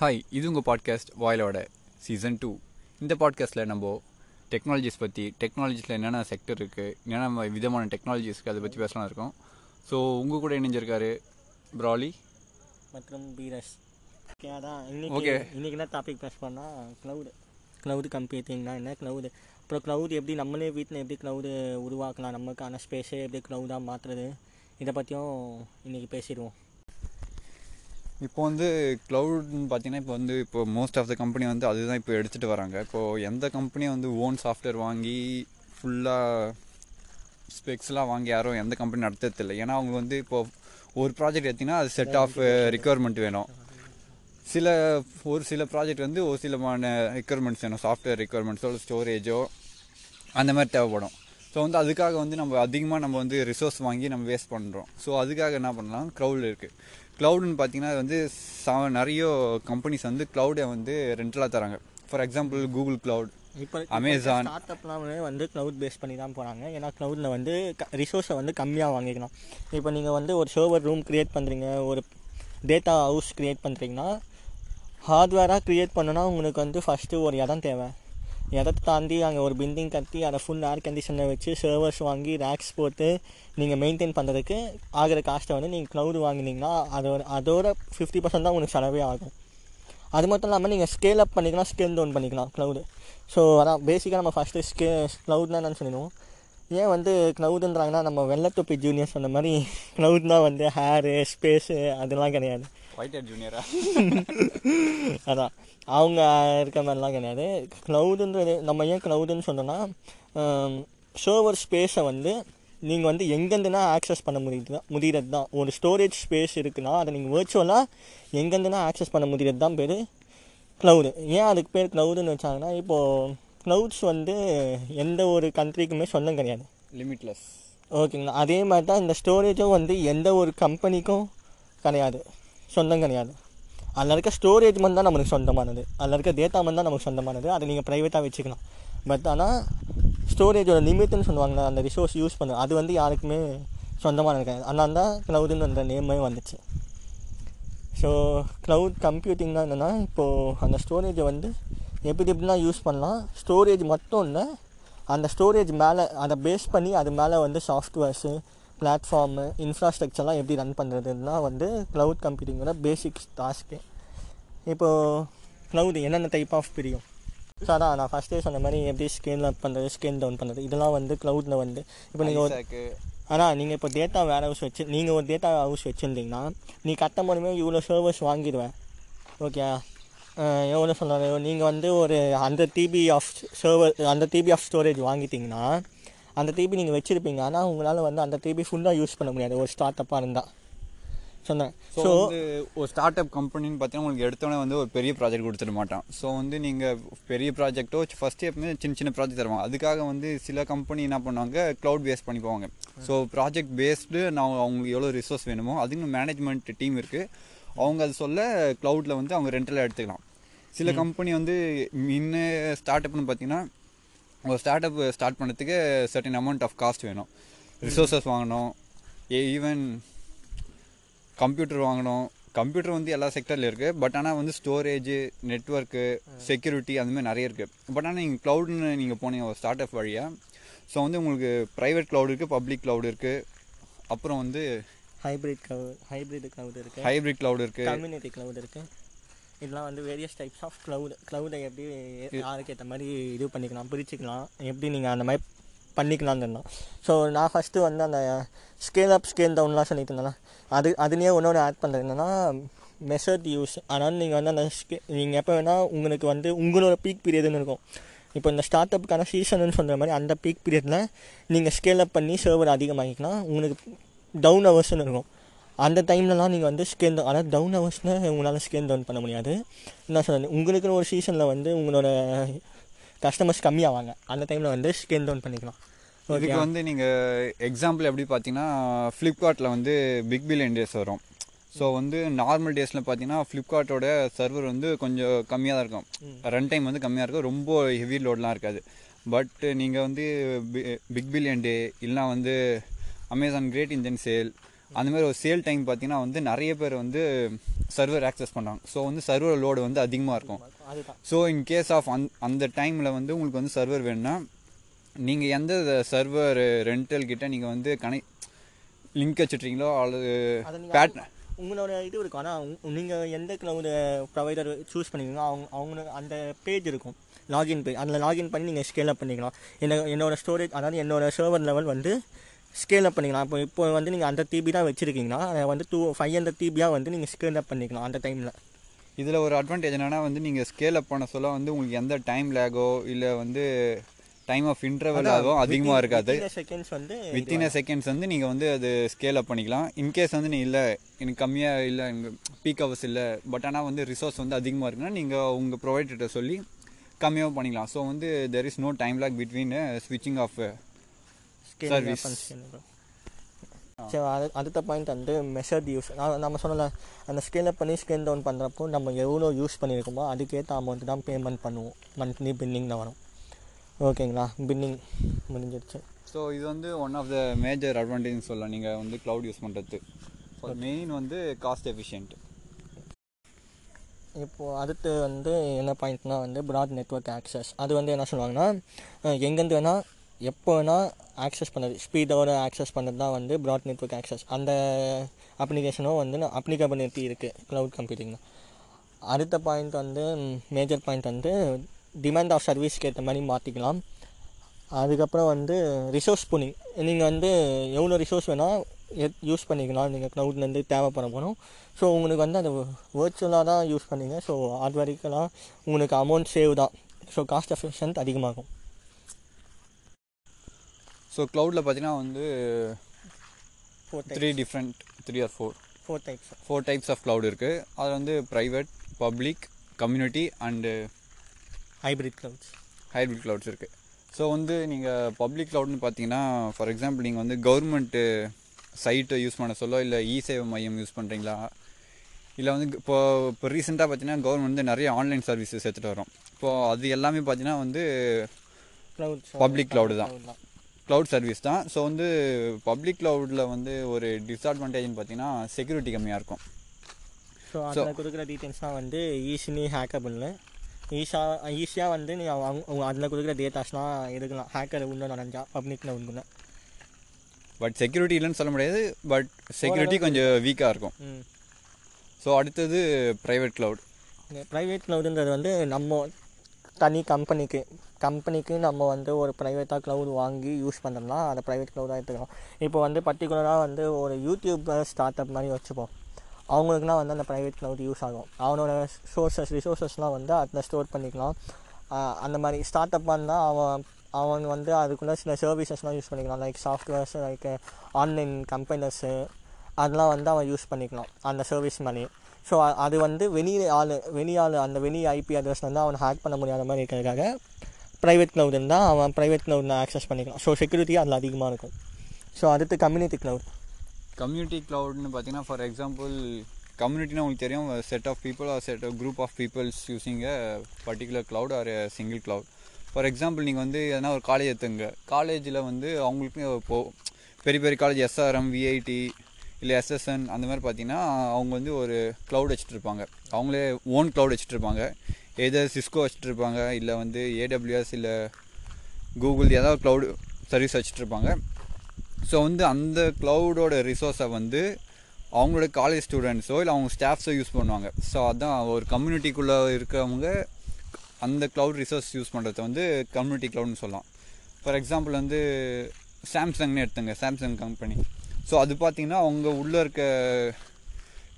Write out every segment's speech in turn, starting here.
Hi இது உங்கள் podcast வாயிலோட season two இந்த பாட்காஸ்ட்டில் நம்ம டெக்னாலஜிஸ் பற்றி டெக்னாலஜிஸில் என்னென்ன செக்டர் இருக்குது என்னென்ன விதமான டெக்னாலஜிஸ் இருக்குது அதை பற்றி பேசலாம் இருக்கோம். ஸோ உங்கள் கூட இணைஞ்சிருக்காரு ப்ராலி மற்றும் பீரஸ் ஓகே அதான். Okay. இன்னைக்கு என்ன டாபிக் பேச பண்ணால் க்ளவுடு க்ளவுடு கம்ப்யூட்டிங்னா என்ன க்ளவுடு அப்புறம் க்ளவுட் எப்படி நம்மளே வீட்டில் எப்படி க்ளவுடு உருவாக்கலாம்? நமக்கான ஸ்பேஸே எப்படி க்ளவுடாக மாற்றுறது இதை பற்றியும் இன்னைக்கு பேசிடுவோம். இப்போ வந்து க்ளவுட்னு பார்த்தீங்கன்னா இப்போ வந்து இப்போ மோஸ்ட் ஆஃப் த கம்பெனி வந்து அதுதான் இப்போ எடுத்துகிட்டு வராங்க. இப்போது எந்த கம்பெனியும் வந்து ஓன் சாஃப்ட்வேர் வாங்கி ஃபுல்லாக ஸ்பெக்ஸ்லாம் வாங்கி யாரும் எந்த கம்பெனி நடத்துறதில்லை. ஏன்னா அவங்க வந்து இப்போது ஒரு ப்ராஜெக்ட் எடுத்திங்கன்னா அது செட் ஆஃப் ரிக்குவயர்மெண்ட் வேணும். சில ஒரு சில ப்ராஜெக்ட் வந்து ஒரு சிலமான ரெக்குவயர்மெண்ட்ஸ் வேணும். சாஃப்ட்வேர் ரெக்குவயர்மெண்ட்ஸோ ஸ்டோரேஜோ அந்த மாதிரி தேவைப்படும். ஸோ வந்து அதுக்காக வந்து நம்ம அதிகமாக நம்ம வந்து ரிசோர்ஸ் வாங்கி நம்ம வேஸ்ட் பண்ணுறோம் ஸோ அதுக்காக என்ன பண்ணலாம்? க்ரௌட் இருக்குது க்ளவுடுன்னு பார்த்தீங்கன்னா அது வந்து ச- நிறைய கம்பெனிஸ் வந்து க்ளவுடை வந்து ரெண்டலாக தராங்க. ஃபார் எக்ஸாம்பிள் கூகுள் க்ளவுட் இப்போ Amazon. ஸ்டார்ட் அப்லாம் வந்து க்ளவுட் பேஸ் பண்ணி தான் போகிறாங்க ஏன்னா க்ளவுடில் வந்து ரிசோர்ஸை வந்து கம்மியாக வாங்கிக்கலாம் இப்போ நீங்கள் வந்து ஒரு சர்வர் ரூம் க்ரியேட் பண்ணுறீங்க ஒரு டேட்டா ஹவுஸ் க்ரியேட் பண்ணுறீங்கன்னா ஹார்ட்வேராக க்ரியேட் பண்ணனா உங்களுக்கு வந்து ஃபஸ்ட்டு ஒரு இடம் தேவை. இடத்த தாண்டி அங்கே ஒரு பில்டிங் கட்டி அதை ஃபுல் ஏர் கண்டிஷனில் வச்சு சர்வர்ஸ் வாங்கி ரேக்ஸ் போட்டு நீங்கள் மெயின்டைன் பண்ணுறதுக்கு ஆகிற காஸ்ட்டை வந்து நீங்கள் க்ளவுடு வாங்கினீங்கன்னா அதோட அதோட ஃபிஃப்டி பர்சன்ட் தான் உங்களுக்கு செலவே ஆகும். அது மட்டும் இல்லாமல் நீங்கள் ஸ்கேல் அப் பண்ணிக்கலாம் ஸ்கேல் டவுன் பண்ணிக்கலாம் க்ளவுடு ஸோ அதான் பேசிக்காக நம்ம ஃபஸ்ட்டு ஸ்கே க்ளவுட்னா என்னன்னு சொல்லிடுவோம். ஏன் வந்து க்ளவுடுன்றாங்கன்னா நம்ம வெள்ளத்தொப்பி ஜூனியர் சொன்ன மாதிரி க்ளவுட்னா வந்து ஹேரு ஸ்பேஸு அதெல்லாம் கிடையாது. ஒயிட் ஹெட் ஜூனியரா அதான். அவங்க இருக்க மாதிரிலாம் கிடையாது. க்ளவுடுன்றது நம்ம ஏன் க்ளவுடுன்னு சொன்னோன்னா சர்வர் ஸ்பேஸை வந்து நீங்கள் வந்து எங்கேருந்துனா ஆக்சஸ் பண்ண முடியுது முடிகிறது தான் ஒரு ஸ்டோரேஜ் ஸ்பேஸ் இருக்குன்னா அதை நீங்கள் வேர்ச்சுவலாக எங்கேருந்துனா ஆக்சஸ் பண்ண முடிகிறது தான் பேர் க்ளவுடு ஏன் அதுக்கு பேர் க்ளவுடுன்னு வச்சாங்கன்னா இப்போது க்ளவுட்ஸ் வந்து எந்த ஒரு கண்ட்ரிக்குமே சொந்தம் கிடையாது. லிமிட்லெஸ் ஓகேங்களா? அதே மாதிரி தான் இந்த ஸ்டோரேஜும் வந்து எந்த ஒரு கம்பெனிக்கும் கிடையாது. சொந்தம் கிடையாது அதில் இருக்க ஸ்டோரேஜ் மட்டும் தான் நமக்கு சொந்தமானது. அதில் இருக்க டேட்டா மட்டும் தான் நமக்கு சொந்தமானது. அதை நீங்கள் ப்ரைவேட்டாக வச்சுக்கலாம் பட் ஆனால் ஸ்டோரேஜோட லிமிட்னு சொல்லுவாங்களே அந்த ரிசோர்ஸ் யூஸ் பண்ண அது வந்து யாருக்குமே சொந்தமானது கிடையாது அதனால தான் க்ளவுடுன்னு அந்த நேமே வந்துச்சு. ஸோ க்ளவுட் கம்ப்யூட்டிங்னா என்னென்னா இப்போது அந்த ஸ்டோரேஜை வந்து எப்படி எப்படிலாம் யூஸ் பண்ணலாம் ஸ்டோரேஜ் மட்டும் இல்லை அந்த ஸ்டோரேஜ் மேலே அதை பேஸ் பண்ணி அது மேலே வந்து சாஃப்ட்வேர்ஸு பிளாட்ஃபார்மு இன்ஃப்ராஸ்ட்ரக்சர்லாம் எப்படி ரன் பண்ணுறதுலாம் வந்து க்ளவுட் கம்ப்யூட்டிங்கோட பேசிக் டாஸ்க்கு இப்போது க்ளவுட் என்னென்ன டைப் ஆஃப் பிரியும்? ஸோ அதான் நான் ஃபஸ்ட்டே சொன்ன மாதிரி எப்படி ஸ்கேல் அப் பண்ணுறது ஸ்கேல் டவுன் பண்ணுறது இதெல்லாம் வந்து க்ளவுடில் வந்து இப்போ நீங்கள் ஒரு ஆனால் நீங்கள் இப்போ டேட்டா வேர் ஹவுஸ் வச்சு நீங்கள் ஒரு டேட்டா ஹவுஸ் வச்சுருந்தீங்கன்னா நீ கட்ட முடியுமே இவ்வளோ சர்வர்ஸ் வாங்கிடுவேன். ஓகே எவ்வளோ சொல்கிறாரு நீங்கள் வந்து ஒரு ஹண்ட்ரட் டிபி ஆஃப் சர்வர் அந்த டிபி ஆஃப் ஸ்டோரேஜ் வாங்கிட்டீங்கன்னா அந்த டிபி நீங்கள் வச்சுருப்பீங்க. ஆனால் உங்களால் வந்து அந்த டிபி ஃபுல்லாக யூஸ் பண்ண முடியாது. ஒரு ஸ்டார்ட் அப்பாக இருந்தால் சொன்னேன் ஸோ ஒரு ஸ்டார்ட் அப் கம்பெனின்னு பார்த்தீங்கன்னா உங்களுக்கு எடுத்தோடனே வந்து ஒரு பெரிய ப்ராஜெக்ட் கொடுத்துட மாட்டான். ஸோ வந்து நீங்கள் பெரிய ப்ராஜெக்ட்டோ ஃபஸ்ட்டு எப்பவுமே சின்ன சின்ன ப்ராஜெக்ட் தருவாங்க. அதுக்காக வந்து சில கம்பெனி என்ன பண்ணுவாங்க? க்ளவுட் பேஸ் பண்ணி போவாங்க. ஸோ ப்ராஜெக்ட் பேஸ்டு நான் அவங்களுக்கு எவ்வளோ ரிசோர்ஸ் வேணுமோ அதுக்கு மேனேஜ்மெண்ட் டீம் இருக்குது அவங்க அது சொல்ல க்ளவுடில் வந்து அவங்க ரெண்டலாக எடுத்துக்கலாம். சில கம்பெனி வந்து முன்ன ஸ்டார்ட் அப்னு பார்த்தீங்கன்னா ஒரு ஸ்டார்ட் அப் ஸ்டார்ட் பண்ணுறதுக்கு சர்டன் அமௌண்ட் ஆஃப் காஸ்ட் வேணும். ரிசோர்ஸஸ் வாங்கணும். ஈவன் கம்ப்யூட்டர் வாங்கணும். கம்ப்யூட்டர் வந்து எல்லா செக்டரில் இருக்குது பட் ஆனால் வந்து ஸ்டோரேஜ் நெட்ஒர்க்கு செக்யூரிட்டி அந்த மாதிரி நிறைய இருக்குது பட் ஆனால் நீங்கள் க்ளவுட்னு நீங்கள் போனீங்க ஒரு ஸ்டார்ட் அப் வழியாக ஸோ வந்து உங்களுக்கு ப்ரைவேட் க்ளவுட் இருக்குது பப்ளிக் க்ளவுட் இருக்குது அப்புறம் வந்து ஹைப்ரிட் க்ளவுட் ஹைப்ரிட் க்ளவுட் இருக்குது ஹைப்ரிட் க்ளவுட் இருக்குது கம்யூனிட்டி க்ளவுட் இருக்குது இதெல்லாம் வந்து வேரியஸ் டைப்ஸ் ஆஃப் க்ளவுட் க்ளவுடை எப்படி யாருக்கு ஏற்ற மாதிரி இது பண்ணிக்கலாம் பிரிச்சுக்கலாம். எப்படி நீங்கள் அந்த மாதிரி பண்ணிக்கலாம்னு ஸோ நான் ஃபஸ்ட்டு வந்து அந்த ஸ்கேல் அப் ஸ்கேல் டவுன்லாம் சொல்லிட்டு இருந்தேன் அது அதுலேயே ஒன்றொரு ஆட் பண்ணுறது என்னென்னா மெஷர்ட் யூஸ் அதனால் நீங்கள் வந்து அந்த ஸ்கே நீங்கள் எப்போ வேணால் உங்களுக்கு வந்து உங்களோட பீக் பீரியட்னு இருக்கும். இப்போ இந்த ஸ்டார்ட் அப்புக்கான சீசனுன்னு சொல்கிற மாதிரி அந்த பீக் பீரியடில் நீங்கள் ஸ்கேல் அப் பண்ணி சர்வர் அதிகமாகிக்கலாம் உங்களுக்கு டவுன் ஹவர்ஸ்னு இருக்கும். அந்த டைம்லலாம் நீங்கள் வந்து ஸ்கேல் ஆனால் டவுன் ஹவர்ஸில் உங்களால் ஸ்கேல் டவுன் பண்ண முடியாது. என்ன சொல்கிறது உங்களுக்குன்னு ஒரு சீசனில் வந்து உங்களோட கஸ்டமர்ஸ் கம்மியாவாங்க. அந்த டைமில் வந்து ஸ்கேல் டவுன் பண்ணிக்கலாம். இதுக்கு வந்து நீங்கள் எக்ஸாம்பிள் எப்படி பார்த்தீங்கன்னா ஃப்ளிப்கார்ட்டில் வந்து பிக் பில்லியன் டேஸ் வரும். ஸோ வந்து நார்மல் டேஸில் பார்த்தீங்கன்னா ஃப்ளிப்கார்ட்டோட சர்வர் வந்து கொஞ்சம் கம்மியாக தான் இருக்கும். ரன் டைம் வந்து கம்மியாக இருக்கும். ரொம்ப ஹெவி லோட்லாம் இருக்காது. பட் நீங்கள் வந்து பிக் பில்லியன் டே இல்லைனா வந்து அமேசான் கிரேட் இந்தியன் சேல் அந்த மாதிரி ஒரு சேல் டைம் பார்த்தீங்கன்னா வந்து நிறைய பேர் வந்து சர்வர் ஆக்சஸ் பண்ணுறாங்க ஸோ வந்து சர்வர் லோடு வந்து அதிகமாக இருக்கும். ஸோ இன் கேஸ் ஆஃப் அந் அந்த டைமில் வந்து உங்களுக்கு வந்து சர்வர் வேணும்னா நீங்கள் எந்த சர்வர் ரெண்டல் கிட்ட நீங்கள் வந்து கனெக்ட் லிங்க் வச்சுட்றீங்களோ அல்லது பேட் உங்களோட இது இருக்கும். ஆனால் நீங்கள் எந்த க்ளவுடு ப்ரொவைடர் சூஸ் பண்ணிக்கீங்களோ அவங்க அவங்க அந்த பேஜ் இருக்கும். லாகின் பேஜ் அதில் லாகின் பண்ணி நீங்கள் ஸ்கேல் அப் பண்ணிக்கலாம். என்ன என்னோட ஸ்டோரேஜ் அதாவது என்னோட சர்வர் லெவல் வந்து ஸ்கேல் அப் பண்ணிக்கலாம். இப்போ இப்போ வந்து நீங்கள் அந்த டிபி தான் வச்சுருக்கீங்கன்னா அதை வந்து டூ ஃபைவ் ஹண்ட்ரட் டிபியாக வந்து நீங்கள் ஸ்கேல் அப் பண்ணிக்கலாம் அந்த டைமில் இதில் ஒரு அட்வான்டேஜ் என்னன்னா வந்து நீங்கள் ஸ்கேல் அப் பண்ண சொல்ல வந்து உங்களுக்கு எந்த டைம் லேகோ இல்லை வந்து டைம் ஆஃப் இன்டர்வல் ஆகும் அதிகமாக இருக்காது. செகண்ட்ஸ் வந்து வித்தின் அ செகண்ட்ஸ் வந்து நீங்கள் வந்து அது ஸ்கேல் அப் பண்ணிக்கலாம். இன்கேஸ் வந்து நீ இல்லை எனக்கு கம்மியாக இல்லை எனக்கு பீக் ஹவர்ஸ் இல்லை பட் ஆனால் வந்து ரிசோர்ஸ் வந்து அதிகமாக இருக்குன்னா நீங்கள் உங்கள் ப்ரொவைடர்கிட்ட சொல்லி கம்மியாகவும் பண்ணிக்கலாம். ஸோ வந்து there is no time lag between ஸ்விட்சிங் ஆஃப் Service. ஸோ அது அடுத்த பாயிண்ட் வந்து மெஷர்ட் யூஸ் நம்ம சொல்லல அந்த ஸ்கேல் அப் பண்ணி ஸ்கேல் டவுன் பண்ணுறப்போ நம்ம எவ்வளோ யூஸ் பண்ணியிருக்கோமோ அதுக்கேற்ற அமௌண்ட் தான் பேமெண்ட் பண்ணுவோம். மந்த்லி பில்லிங் தான் வரும். ஓகேங்களா பில்லிங் முடிஞ்சிருச்சு. ஸோ இது வந்து one of the major advantage சொல்லலாம் நீங்கள் வந்து க்ளவுட் யூஸ் பண்ணுறது மெயின் வந்து காஸ்ட் எஃபிஷியன்ட் இப்போது அடுத்து வந்து என்ன பாயிண்ட்னா வந்து ப்ராட் நெட்வொர்க் ஆக்சஸ் அது வந்து என்ன சொல்லுவாங்கன்னா எங்கேருந்து வேணால் எப்போ வேணால் ஆக்சஸ் பண்ணது ஸ்பீடோடு ஆக்சஸ் பண்ணுறது தான் வந்து ப்ராட் நெட்ஒர்க் ஆக்சஸ் அந்த அப்ளிகேஷனும் வந்து அப்ளிகபிலிட்டி இருக்குது க்ளவுட் கம்ப்யூட்டிங் அடுத்த பாயிண்ட் வந்து மேஜர் பாயிண்ட் வந்து டிமாண்ட் ஆஃப் சர்வீஸ்க்கு ஏற்ற மாதிரி மாற்றிக்கலாம் அதுக்கப்புறம் வந்து ரிசோர்ஸ் புனிங் நீங்கள் வந்து எவ்வளோ ரிசோர்ஸ் வேணால் யூஸ் பண்ணிக்கலாம். நீங்கள் க்ளவுட்லேருந்து தேவைப்பட போகிறோம் ஸோ உங்களுக்கு வந்து அது வேர்ச்சுவலாக தான் யூஸ் பண்ணிங்க. ஸோ அது வரைக்கும்லாம் உங்களுக்கு அமௌண்ட் சேவ் தான் ஸோ காஸ்ட் எஃபிஷியன்ட் அதிகமாகும். ஸோ க்ளவுடில் பார்த்தீங்கன்னா வந்து four three different three or four four types four types of cloud இருக்குது அது வந்து private public community and hybrid clouds hybrid clouds இருக்குது ஸோ வந்து நீங்கள் பப்ளிக் க்ளவுட்னு பார்த்தீங்கன்னா ஃபார் எக்ஸாம்பிள் நீங்கள் வந்து கவர்மெண்ட்டு சைட்டை யூஸ் பண்ண சொல்ல இல்லை இ சேவை மையம் யூஸ் பண்ணுறீங்களா இல்லை வந்து இப்போ இப்போ ரீசெண்டாக பார்த்தீங்கன்னா கவர்மெண்ட் வந்து நிறைய ஆன்லைன் சர்வீசஸ் எடுத்துகிட்டு வரோம் இப்போது அது எல்லாமே பார்த்தீங்கன்னா வந்து Public cloud தான். க்ளவுட் சர்வீஸ் தான். ஸோ வந்து பப்ளிக் க்ளவுடில் வந்து ஒரு டிஸ்அட்வான்டேஜ்னு பார்த்தீங்கன்னா செக்யூரிட்டி கம்மியாக இருக்கும். ஸோ அதில் கொடுக்குற டீட்டெயில்ஸ்லாம் வந்து ஈஸிலி ஹேக்கபிள்னு ஈஸியாக ஈஸியாக வந்து நீ அவங்க அதில் கொடுக்குற டேட்டாஸ்லாம் எடுக்கலாம். ஹேக்கர் உள்ள நடந்தா பப்ளிக்கில் உள்ள பட் செக்யூரிட்டி இல்லைன்னு சொல்ல முடியாது. பட் செக்யூரிட்டி கொஞ்சம் வீக்காக இருக்கும். ஸோ அடுத்தது ப்ரைவேட் க்ளவுட் ப்ரைவேட் க்ளவுடுன்றது வந்து நம்ம தனி கம்பெனிக்கு கம்பெனிக்கு நம்ம வந்து ஒரு ப்ரைவேட்டாக க்ளவுட் வாங்கி யூஸ் பண்ணோம்னா அதை ப்ரைவேட் க்ளவுடாக எடுத்துக்கலாம். இப்போ வந்து பர்டிகுலராக வந்து ஒரு யூடியூப் ஸ்டார்ட் அப் மாதிரி வச்சுப்போம். அவங்களுக்குலாம் வந்து அந்த ப்ரைவேட் க்ளவுட் யூஸ் ஆகும். அவனோட சோர்ஸஸ் ரிசோர்ஸஸ்லாம் வந்து அதில் ஸ்டோர் பண்ணிக்கலாம். அந்த மாதிரி ஸ்டார்ட் அப்பாக இருந்தால் அவன் அவன் வந்து அதுக்குள்ளே சில சர்வீசஸ்லாம் யூஸ் பண்ணிக்கலாம். Like softwares like online compilers அதெல்லாம் வந்து அவன் யூஸ் பண்ணிக்கலாம். அந்த சர்வீஸ் மாதிரி ஸோ அது வந்து வெளி ஆள் வெளி ஆள் அந்த வெளி ஐபி அட்ரஸ் வந்து அவன் ஹேக் பண்ண முடியாத மாதிரி இருக்கிறதுக்காக ப்ரைவேட் க்ளவுட் இருந்தால் அவன் ப்ரைவேட் க்ளவுடில் ஆக்சஸ் பண்ணிக்கலாம். ஸோ செக்யூரிட்டி அதில் அதிகமாக இருக்கும். ஸோ அடுத்து கம்யூனிட்டி க்ளவுட் கம்யூனிட்டி க்ளவுட்னு பார்த்தீங்கன்னா ஃபார் எக்ஸாம்பிள் கம்யூனிட்டினா உங்களுக்கு தெரியும் set of people or set of group of peoples using a particular cloud or single cloud for example நீங்கள் வந்து எதனா ஒரு காலேஜ் எடுத்துங்க காலேஜில் வந்து அவங்களுக்கு இப்போ பெரிய பெரிய காலேஜ் எஸ்ஆர்எம் விஐடி இல்லை எஸ்எஸ்என் அந்த மாதிரி பார்த்தீங்கன்னா அவங்க வந்து ஒரு க்ளவுட் வச்சுட்டு இருப்பாங்க. அவங்களே ஓன் க்ளவுட் வச்சுட்டு இருப்பாங்க. எதர் சிஸ்கோ வச்சுட்ருப்பாங்க இல்லை வந்து ஏடபிள்யூஎஸ் இல்லை கூகுள் ஏதாவது க்ளவுடு சர்வீஸ் வச்சுட்ருப்பாங்க ஸோ வந்து அந்த க்ளவுடோட ரிசோர்ஸை வந்து அவங்களோட காலேஜ் ஸ்டூடெண்ட்ஸோ இல்லை அவங்க ஸ்டாஃப்ஸோ யூஸ் பண்ணுவாங்க. ஸோ அதான் ஒரு கம்யூனிட்டிக்குள்ளே இருக்கிறவங்க அந்த க்ளவுட் ரிசோர்ஸ் யூஸ் பண்ணுறத வந்து கம்யூனிட்டி க்ளவுட்னு சொல்லலாம். ஃபார் எக்ஸாம்பிள் வந்து சாம்சங்னு எடுத்துங்க சாம்சங் கம்பெனி ஸோ அது பார்த்திங்கன்னா அவங்க உள்ளே இருக்க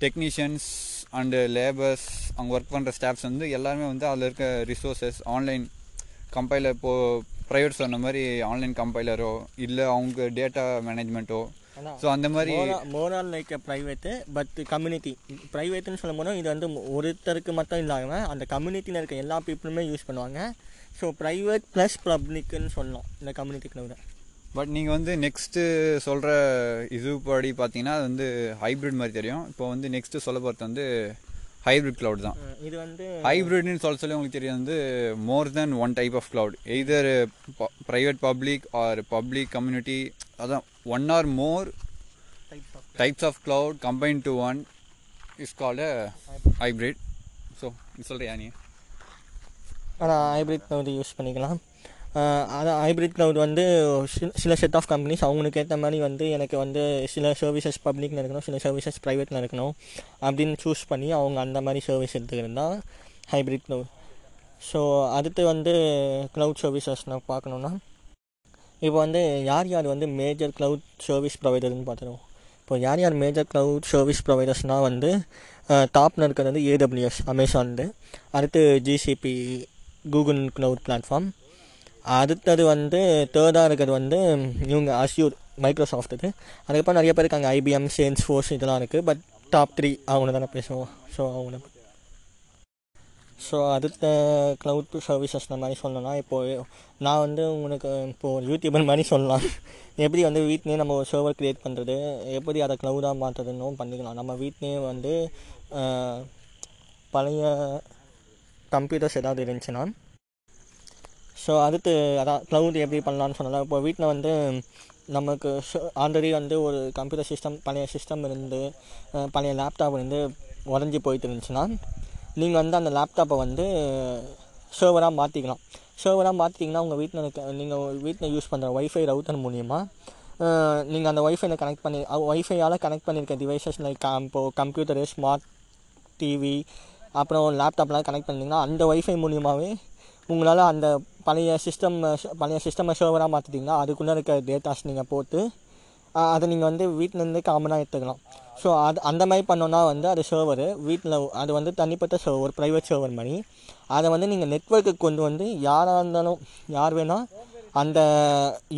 டெக்னீஷியன்ஸ் அண்டு லேபர்ஸ் அவங்க ஒர்க் பண்ணுற ஸ்டாஃப்ஸ் வந்து எல்லாருமே வந்து அதில் இருக்க ரிசோர்ஸஸ் ஆன்லைன் கம்பைலர் இப்போது ப்ரைவேட் சொன்ன மாதிரி ஆன்லைன் கம்பைலரோ இல்லை அவங்க டேட்டா மேனேஜ்மெண்ட்டோ ஸோ அந்த மாதிரி மோரால் லைக் ப்ரைவேட்டு பட் கம்யூனிட்டி ப்ரைவேட்டுன்னு சொல்லும் போது இது வந்து ஒருத்தருக்கு மட்டும் இல்லாமல் அந்த கம்யூனிட்டியில் இருக்க எல்லா பீப்புளுமே யூஸ் பண்ணுவாங்க. ஸோ ப்ரைவேட் ப்ளஸ் பப்ளிக்குன்னு சொல்லலாம் இந்த கம்யூனிட்டி க்ளவுடை பட் நீங்கள் வந்து நெக்ஸ்ட்டு சொல்கிற இது படி பார்த்தீங்கன்னா அது வந்து ஹைப்ரிட் மாதிரி தெரியும். இப்போ வந்து நெக்ஸ்ட்டு சொல்ல போகிறது வந்து ஹைப்ரிட் க்ளவுட் தான். இது வந்து ஹைப்ரிட்னு சொல்ல சொல்லி உங்களுக்கு தெரியும் வந்து more than one type of cloud either private public or public community அதான் one or more types of combined to one is called a hybrid. So நீ சொல்கிறியா நீ? ஆனால் ஹைப்ரிட் க்ளவுட் யூஸ் பண்ணிக்கலாம். அதான் ஹைப்ரிட் க்ளவுட் வந்து சில சில செட் ஆஃப் கம்பெனிஸ் அவங்களுக்கு ஏற்ற மாதிரி வந்து எனக்கு வந்து சில சர்வீசஸ் பப்ளிக்னு இருக்கணும் சில சர்வீசஸ் ப்ரைவேட்டில் இருக்கணும் அப்படின்னு சூஸ் பண்ணி அவங்க அந்த மாதிரி சர்வீஸ் எடுத்துக்கிறது தான் ஹைப்ரிட் க்ளவுட் ஸோ அடுத்து வந்து க்ளவுட் சர்வீசஸ் நான் பார்க்கணுன்னா இப்போ வந்து யார் யார் வந்து மேஜர் க்ளவுட் சர்வீஸ் ப்ரொவைடர்னு பார்த்துருவோம். இப்போ யார் யார் மேஜர் க்ளவுட் சர்வீஸ் ப்ரொவைடர்ஸ்னால் வந்து டாப்பில் இருக்கிறது வந்து ஏடபிள்யூஎஸ் அமேசான்து அடுத்து ஜிசிபி கூகுள் க்ளவுட் பிளாட்ஃபார்ம் அடுத்தது வந்து தேர்டாக இருக்கிறது வந்து இவங்க அஷ்யூர் மைக்ரோசாஃப்ட் இது. அதுக்கப்புறம் நிறைய பேர் இருக்காங்க ஐபிஎம் சேல்ஸ் ஃபோர்ஸ் இதெல்லாம் இருக்குது பட் டாப் த்ரீ அவங்க தானே பேசுவோம். ஸோ அவங்க ஸோ அடுத்த க்ளவுட் சர்வீசஸ் இந்த மாதிரி சொல்லணும்னா இப்போது நான் வந்து உங்களுக்கு இப்போது யூடியூபர் மாதிரி சொல்லலாம். எப்படி வந்து வீட்லேயே நம்ம ஒரு சர்வர் க்ரியேட் பண்ணுறது எப்படி அதை க்ளவுடாக மாற்றுறதுன்னும் பண்ணிக்கலாம். நம்ம வீட்லேயே வந்து பழைய கம்ப்யூட்டர்ஸ் ஏதாவது இருந்துச்சுன்னா ஸோ அடுத்து அதான் க்ளவுட் எப்படி பண்ணலான்னு சொன்னலாம் இப்போ வீட்டில் வந்து நமக்கு ஆல்ரெடி வந்து ஒரு கம்ப்யூட்டர் சிஸ்டம் பழைய சிஸ்டம் இருந்து பழைய லேப்டாப் இருந்து உடஞ்சி போயிட்டு இருந்துச்சுன்னா நீங்கள் வந்து அந்த லேப்டாப்பை வந்து சர்வராக மாற்றிக்கலாம் சர்வராக மாற்றிட்டிங்கன்னா உங்கள் வீட்டில் இருக்க நீங்கள் வீட்டில் யூஸ் பண்ணுற ஒய்ஃபை ரவுட்டர் மூலியமாக நீங்கள் அந்த ஒய்ஃபைல கனெக்ட் பண்ணி ஒய்ஃபையால் கனெக்ட் பண்ணியிருக்க டிவைசஸ் லைக் இப்போது கம்ப்யூட்டரு ஸ்மார்ட் டிவி அப்புறம் லேப்டாப்லாம் கனெக்ட் பண்ணிங்கன்னா அந்த ஒய்ஃபை மூலியமாகவே உங்களால் அந்த பழைய சிஸ்டம் பழைய சிஸ்டமை சர்வராக மாற்றிட்டிங்கன்னா அதுக்குள்ளே இருக்க டேட்டாஸ் நீங்கள் போட்டு அதை நீங்கள் வந்து வீட்டிலேருந்து காமனாக எடுத்துக்கலாம். ஸோ அது அந்த மாதிரி பண்ணோன்னா வந்து அது சர்வரு வீட்டில் அது வந்து தனிப்பட்ட சர்வர் ப்ரைவேட் சர்வர் மாதிரி. அதை வந்து நீங்கள் நெட்ஒர்க்குக்கு கொண்டு வந்து யாராக இருந்தாலும் யார் வேணால் அந்த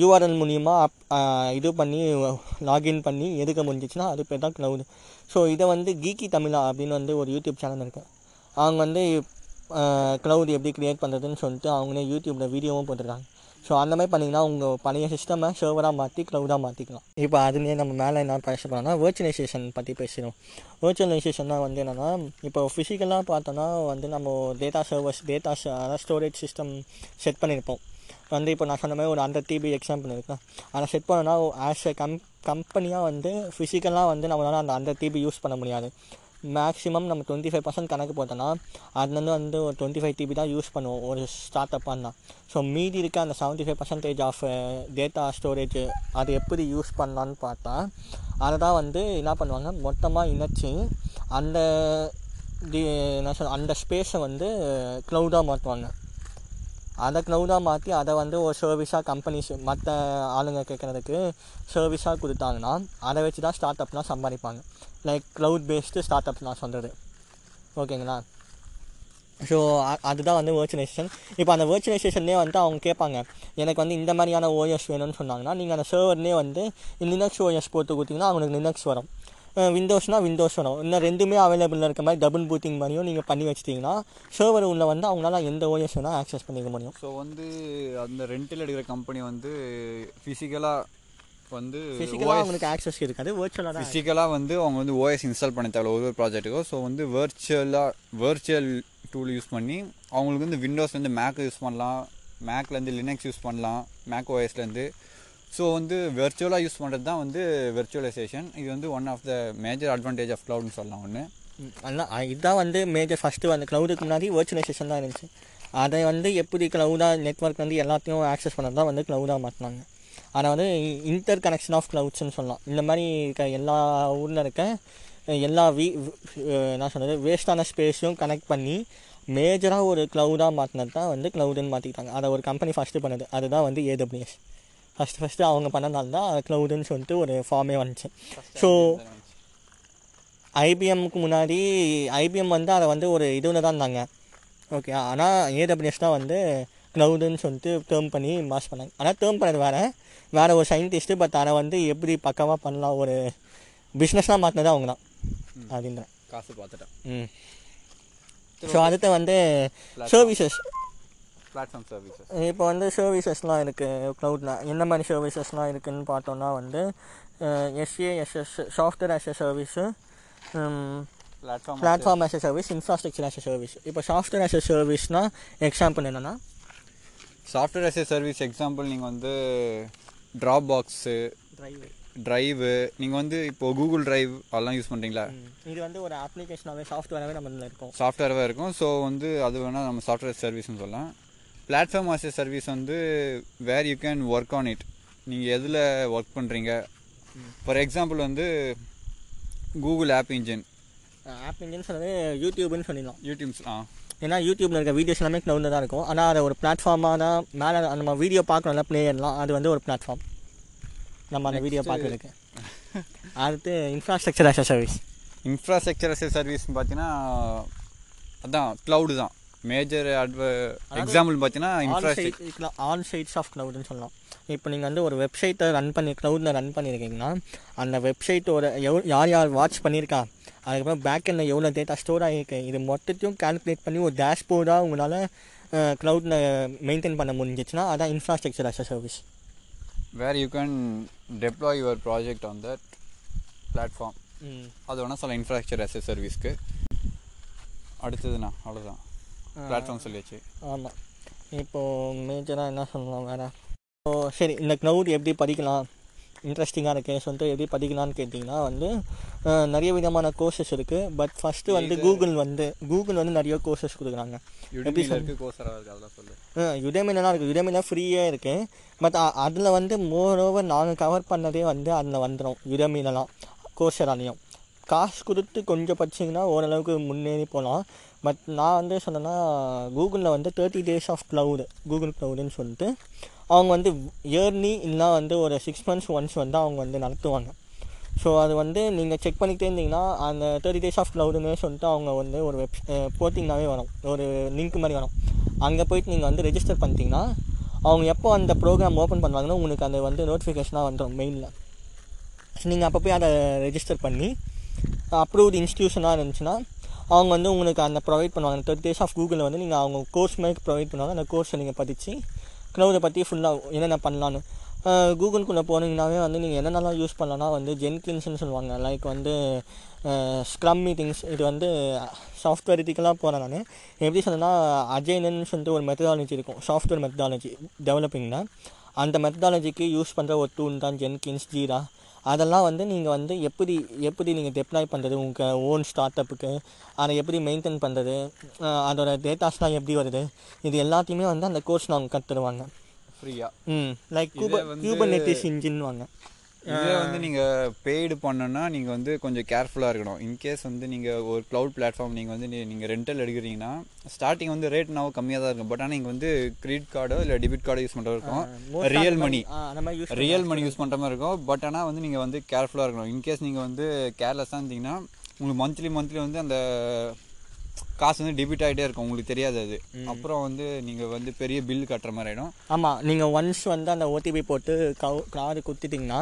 யூஆர்எல் மூலிமா அப் இது பண்ணி லாகின் பண்ணி எதுக்க முடிஞ்சிச்சுன்னா அது பேர் தான் க்ளவுடு ஸோ இதை வந்து கீக்கி தமிழா அப்படின்னு வந்து ஒரு யூடியூப் சேனல் இருக்குது அவங்க வந்து க்ளவுட் எப்படி க்ரியேட் பண்ணுறதுன்னு சொல்லிட்டு அவங்களே யூடியூப்பில் வீடியோவும் போட்டிருக்காங்க. ஸோ அந்த மாதிரி பண்ணிங்கன்னா உங்கள் பழைய சிஸ்டமை சர்வராக மாற்றி க்ளவுடாக மாற்றிக்கலாம் இப்போ அதுலேயே நம்ம மேலே என்ன பேச போகிறோம்னா வேர்ச்சுவலைசேஷன் பற்றி பேசுகிறோம் வேர்ச்சுவலைசேஷன்னா வந்து என்னென்னா இப்போ ஃபிசிக்கலாக பார்த்தோன்னா வந்து நம்ம டேட்டா சர்வர்ஸ் டேட்டா அதாவது ஸ்டோரேஜ் சிஸ்டம் செட் பண்ணியிருப்போம் வந்து இப்போ நான் சொன்ன மாதிரி ஒரு ஹண்ட்ரட் டிபி எக்ஸாம்பிள் இருக்கேன் அதை செட் பண்ணோன்னா ஆஸ் எ கம் கம்பெனியாக வந்து ஃபிசிக்கலாக வந்து நம்மளால் அந்த ஹண்ட்ரட் டிபி யூஸ் பண்ண முடியாது. மேக்ஸிமம் நம்ம டுவெண்ட்டி ஃபைவ் பர்சன்ட் கணக்கு போட்டோன்னா அதுலேருந்து வந்து ஒரு டுவெண்ட்டி ஃபைவ் டிபி தான் யூஸ் பண்ணுவோம் ஒரு ஸ்டார்ட் அப்பாக ஸோ மீதி இருக்க அந்த seventy five percentage of data storage அது எப்படி யூஸ் பண்ணலான்னு பார்த்தா அதை தான் வந்து என்ன பண்ணுவாங்க மொத்தமாக இணைச்சி அந்த டி என்ன சொல் அந்த ஸ்பேஸை வந்து க்ளவுடாக மாற்றுவாங்க. அதை க்ளவுடாக மாற்றி அதை வந்து ஒரு சர்வீஸாக கம்பெனிஸ் மற்ற ஆளுங்க கேட்குறதுக்கு சர்வீஸாக கொடுத்தாங்கன்னா அதை வச்சு தான் ஸ்டார்ட் அப்லாம் சம்பாதிப்பாங்க. Like cloud based start ups நான் சொல்கிறது ஓகேங்களா ஸோ அதுதான் வந்து வேர்ச்சுவலைசேஷன் இப்போ அந்த வேர்ச்சுவலைசேஷன்லேயே வந்து அவங்க கேட்பாங்க எனக்கு வந்து இந்த மாதிரியான ஓஎஸ் வேணும்னு சொன்னாங்கன்னா நீங்கள் அந்த சர்வர்லேயே வந்து லினக்ஸ் ஓஎஸ் போட்டு கொடுத்தீங்கன்னா அவங்களுக்கு லினக்ஸ் வரும். விண்டோஸ்னால் விண்டோஸ் வரும். இன்னும் ரெண்டுமே அவைலபிளில் இருக்க மாதிரி டபுள் பூத்திங் மாதிரியும் நீங்கள் பண்ணி வச்சிட்டிங்கன்னா சர்வர் உள்ள வந்து அவங்களால எந்த ஓஎஸ் வேணால் ஆக்சஸ் பண்ணிக்க முடியும். ஸோ வந்து அந்த ரெண்டில் எடுக்கிற கம்பெனி வந்து ஃபிசிக்கலாக வந்து ஃபிசிக்கலாக அவங்களுக்கு ஆக்சஸ் இருக்காது. வேர்ச்சுவலாக தான் ஃபிசிக்கலாக வந்து அவங்க வந்து ஓஎஸ் இன்ஸ்டால் பண்ண தேவை ஒரு ஒரு ப்ராஜெக்ட்டுக்கும் ஸோ வந்து வர்ச்சுவலாக வர்ச்சுவல் டூல் யூஸ் பண்ணி அவங்களுக்கு வந்து விண்டோஸ் வந்து மேக் யூஸ் பண்ணலாம். மேக்லேருந்து லினக்ஸ் யூஸ் பண்ணலாம். மேக் ஓஎஸ்லேருந்து ஸோ வந்து வெர்ச்சுவலாக யூஸ் பண்ணுறது தான் வந்து வெர்ச்சுவலைசேஷன் இது வந்து one of the major advantage of க்ளவுட்னு சொல்லலாம் ஒன்று அதான் இதுதான் வந்து மேஜர் ஃபஸ்ட்டு வந்து க்ளவுடுக்கு முன்னாடி வேர்ச்சுவலைசேஷன் தான் இருந்துச்சு. அதை வந்து எப்படி க்ளவுடாக நெட்ஒர்க் வந்து எல்லாத்தையும் ஆக்சஸ் பண்ணது தான் வந்து க்ளவுடாக மாற்றினாங்க அதை வந்து இன்டர் கனெக்ஷன் ஆஃப் க்ளவுட்ஸ்னு சொல்லலாம். இந்த மாதிரி இருக்க எல்லா ஊரில் இருக்க எல்லா வீ என்ன சொல்கிறது வேஸ்டான ஸ்பேஸையும் கனெக்ட் பண்ணி மேஜராக ஒரு க்ளவுடாக மாற்றினது தான் வந்து க்ளவுடுன்னு மாற்றிக்கிட்டாங்க அதை ஒரு கம்பெனி ஃபஸ்ட்டு பண்ணுது. அதுதான் வந்து ஏடபிள்யூஎஸ் ஃபஸ்ட்டு ஃபஸ்ட்டு அவங்க பண்ணனால தான் க்ளவுடுன்னு சொல்லிட்டு ஒரு ஃபார்மே வந்துச்சு. ஸோ ஐபிஎம்க்கு முன்னாடி ஐபிஎம் வந்து அதை வந்து ஒரு இதுவில் தான் இருந்தாங்க ஓகே ஆனால் ஏடபிள்யூஎஸ் தான் வந்து க்ளவுடுன்னு சொல்லிட்டு டேர்ம் பண்ணி மாஸ் பண்ணாங்க. ஆனால் டேர்ம் பண்ணது வேறு. வேறு ஒரு சயின்டிஸ்ட்டு பட் அதை வந்து எப்படி பக்கமாக பண்ணலாம் ஒரு பிஸ்னஸ்லாம் மாற்றினது அவங்க தான் அப்படின்றேன் காசு பார்த்துட்டேன். ம். ஸோ அடுத்து வந்து சர்வீசஸ் பிளாட்ஃபார்ம் சர்வீசஸ் இப்போ வந்து சர்வீசஸ்லாம் இருக்குது க்ளவுடில் என்ன மாதிரி சர்வீசஸ்லாம் இருக்குதுன்னு பார்த்தோன்னா வந்து S A S S software as a service platform platform as a service infrastructure as a service இப்போ சாஃப்ட்வேர் ஆஸ் எ சர்வீஸ்னால் எக்ஸாம்பிள் என்னென்னா software as a service example நீங்கள் வந்து ட்ராப் பாக்ஸு டிரைவ் ட்ரைவு நீங்கள் வந்து இப்போ கூகுள் டிரைவ் அதெல்லாம் use பண்ணுறீங்களா இது வந்து ஒரு அப்ளிகேஷனாகவே சாஃப்ட்வேராகவே நம்ம இருக்கும். சாஃப்ட்வேராக இருக்கும். ஸோ வந்து அது வேணால் நம்ம சாஃப்ட்வேர் சர்வீஸ்னு சொல்லலாம். பிளாட்ஃபார்ம் ஆஸ் சர்வீஸ் வந்து where you can work on it நீங்கள் எதில் ஒர்க் பண்ணுறீங்க ஃபார் எக்ஸாம்பிள் வந்து Google app engine app engine சொன்னது யூடியூப்னு சொல்லிடலாம். யூடியூப்ஸ் ஆ. ஏன்னா யூடியூப்ல இருக்க வீடியோஸ் எல்லாமே க்ளவுடில் தான் இருக்கும். ஆனால் அதை ஒரு பிளாட்ஃபார்மாக தான் மேலே நம்ம வீடியோ பார்க்குறோம்ல பிளேயர்லாம் அது வந்து ஒரு பிளாட்ஃபார்ம் நம்ம அந்த வீடியோ பார்க்குறதுக்கு. அடுத்து infrastructure service infrastructure as service பார்த்தீங்கன்னா அதான் க்ளவுடு தான். மேஜர் அட்வ எக்ஸாம்பிள் பார்த்தீங்கன்னா இன்ஃப்ராஸ்ட்ரக்சர் ஆன் சைட்ஸ் ஆஃப் க்ளவுட்னு சொல்லலாம். இப்போ நீங்கள் வந்து ஒரு வெப்சைட்டை ரன் பண்ணி க்ளவுடில் ரன் பண்ணியிருக்கீங்கன்னா அந்த வெப்சைட்டோட எவ் யார் யார் வாட்ச் பண்ணியிருக்கா அதுக்கப்புறம் பேக் எண்டில் எவ்வளோ டேட்டா ஸ்டோர் ஆகிருக்கு இது மொத்தத்தையும் கால்குலேட் பண்ணி ஒரு டேஷ்போர்டாக உங்களால் க்ளவுடில் மெயின்டைன் பண்ண முடிஞ்சிச்சுன்னா அதான் infrastructure as a service where you can deploy your project on that platform அது வேணால் சொல்ல இன்ஃப்ராஸ்ட்ரக்சர் அஸ் சர்வீஸ்க்கு அடுத்ததுண்ணா அவ்வளோதான் பிளாட்ஃபார்ம் சொல்லியாச்சு. ஆமாம் இப்போது மேஜராக என்ன சொல்லலாம் வேறு? இப்போ சரி இந்த க்ளவுட் எப்படி படிக்கலாம்? இன்ட்ரெஸ்டிங்காக இருக்குது சொல்லிட்டு எப்படி படிக்கலாம்னு கேட்டிங்கன்னா வந்து நிறைய விதமான கோர்சஸ் இருக்குது பட் ஃபஸ்ட்டு வந்து கூகுள் வந்து கூகுள் வந்து நிறைய கோர்சஸ் கொடுக்குறாங்க. சொல்லு. யுடேமிலாம் இருக்குது யுடேமிலாம் ஃப்ரீயாக இருக்குது பட் அதில் வந்து மோர் ஓவர் நாங்கள் கவர் பண்ணதே வந்து அதில் வந்துடும் யுடமிலலாம் கோர்ஸராலையும் காசு கொடுத்து கொஞ்சம் படிச்சிங்கன்னா ஓரளவுக்கு முன்னேறி போகலாம். பட் நான் வந்து சொன்னேன்னா கூகுளில் வந்து thirty days of cloud Google க்ளவுடுன்னு சொல்லிட்டு அவங்க வந்து இயர்லி இல்லைனா வந்து ஒரு சிக்ஸ் மந்த்ஸ் ஒன்ஸ் வந்து அவங்க வந்து நடத்துவாங்க. ஸோ அது வந்து நீங்கள் செக் பண்ணிக்கிட்டே இருந்தீங்கன்னா அந்த தேர்ட்டி டேஸ் ஆஃப் க்ளவுடுன்னு சொல்லிட்டு அவங்க வந்து ஒரு வெப் போட்டிங்கனாவே வரும். ஒரு லிங்க் மாதிரி வரும். அங்கே போயிட்டு நீங்கள் வந்து ரெஜிஸ்டர் பண்ணிட்டீங்கன்னா அவங்க எப்போ அந்த ப்ரோக்ராம் ஓப்பன் பண்ணுவாங்கன்னா உங்களுக்கு அந்த வந்து நோட்டிஃபிகேஷனாக வந்துடும் மெயிலில் நீங்கள் அப்போ போய் அதை ரெஜிஸ்டர் பண்ணி அப்ரூவ்டு இன்ஸ்டியூஷனாக இருந்துச்சுன்னா அவங்க வந்து உங்களுக்கு அந்த ப்ரொவைட் பண்ணுவாங்க. தேர்ட்டி டேஸ் ஆஃப் கூகுளில் வந்து நீங்கள் அவங்க கோர்ஸ் மாதிரி ப்ரொவைட் பண்ணுவாங்க. அந்த கோர்ஸை நீங்கள் படித்து க்ளவுடை பற்றி ஃபுல்லாக என்னென்ன பண்ணலான்னு கூகுளுக்குள்ளே போனீங்கன்னாவே வந்து நீங்கள் என்னென்னலாம் யூஸ் பண்ணலாம்னா வந்து ஜென்கின்ஸ்னு சொல்லுவாங்க. லைக் வந்து ஸ்க்ரம் மீட்டிங்ஸ் இது வந்து சாஃப்ட்வேர் இதுக்கெல்லாம் போகிறேன் நான். எப்படி சொன்னேன்னா அஜைனன்னு சொல்லிட்டு ஒரு மெத்தடாலஜி இருக்கும். சாஃப்ட்வேர் மெத்தடாலஜி டெவலப்பிங்னா அந்த மெத்தடாலஜிக்கு யூஸ் பண்ணுற ஒரு டூல் தான் ஜென்கின்ஸ் ஜீரா அதெல்லாம் வந்து நீங்கள் வந்து எப்படி எப்படி நீங்கள் டெப்ளாய் பண்ணுறது உங்கள் ஓன் ஸ்டார்ட் அப்புக்கு அதை எப்படி மெயின்டைன் பண்ணுறது அதோட டேட்டாஸ்லாம் எப்படி வருது? இது எல்லாத்தையுமே வந்து அந்த கோர்ஸ் அவங்க கற்றுருவாங்க ஃப்ரீயாக ம் லைக் இதே கூபர் வந்து- கியூபர்நெட்டிஸ் இன்ஜின் வாங்க. இதே வந்து நீங்கள் பெய்டு பண்ணணும்னா நீங்கள் வந்து கொஞ்சம் கேர்ஃபுல்லாக இருக்கணும். இன்கேஸ் வந்து நீங்கள் ஒரு க்ளவுட் பிளாட்ஃபார்ம் நீங்கள் வந்து நீங்கள் ரெண்டல் எடுக்கிறீங்கன்னா ஸ்டார்டிங் வந்து ரேட் நான் கம்மியாக தான் இருக்கும். பட் ஆனால் இங்கே வந்து கிரெடிட் கார்டோ இல்லை டெபிட் கார்டோ யூஸ் பண்ணுறது இருக்கும். Real money real money use பண்ணுற மாதிரி இருக்கும். பட் ஆனால் வந்து நீங்கள் வந்து கேர்ஃபுல்லாக இருக்கணும். இன்கேஸ் நீங்கள் வந்து கேர்லெஸ்ஸாக இருந்தீங்கன்னா உங்களுக்கு மந்த்லி மந்த்லி வந்து அந்த காசு வந்து டெபிட் ஆகிட்டே இருக்கும். உங்களுக்கு தெரியாது அது. அப்புறம் வந்து நீங்கள் வந்து பெரிய பில் கட்டுற மாதிரி ஆகிடும் ஆமாம் நீங்கள் ஒன்ஸ் வந்து அந்த ஓடிபி போட்டு கவு கார்டு கொடுத்துட்டிங்கன்னா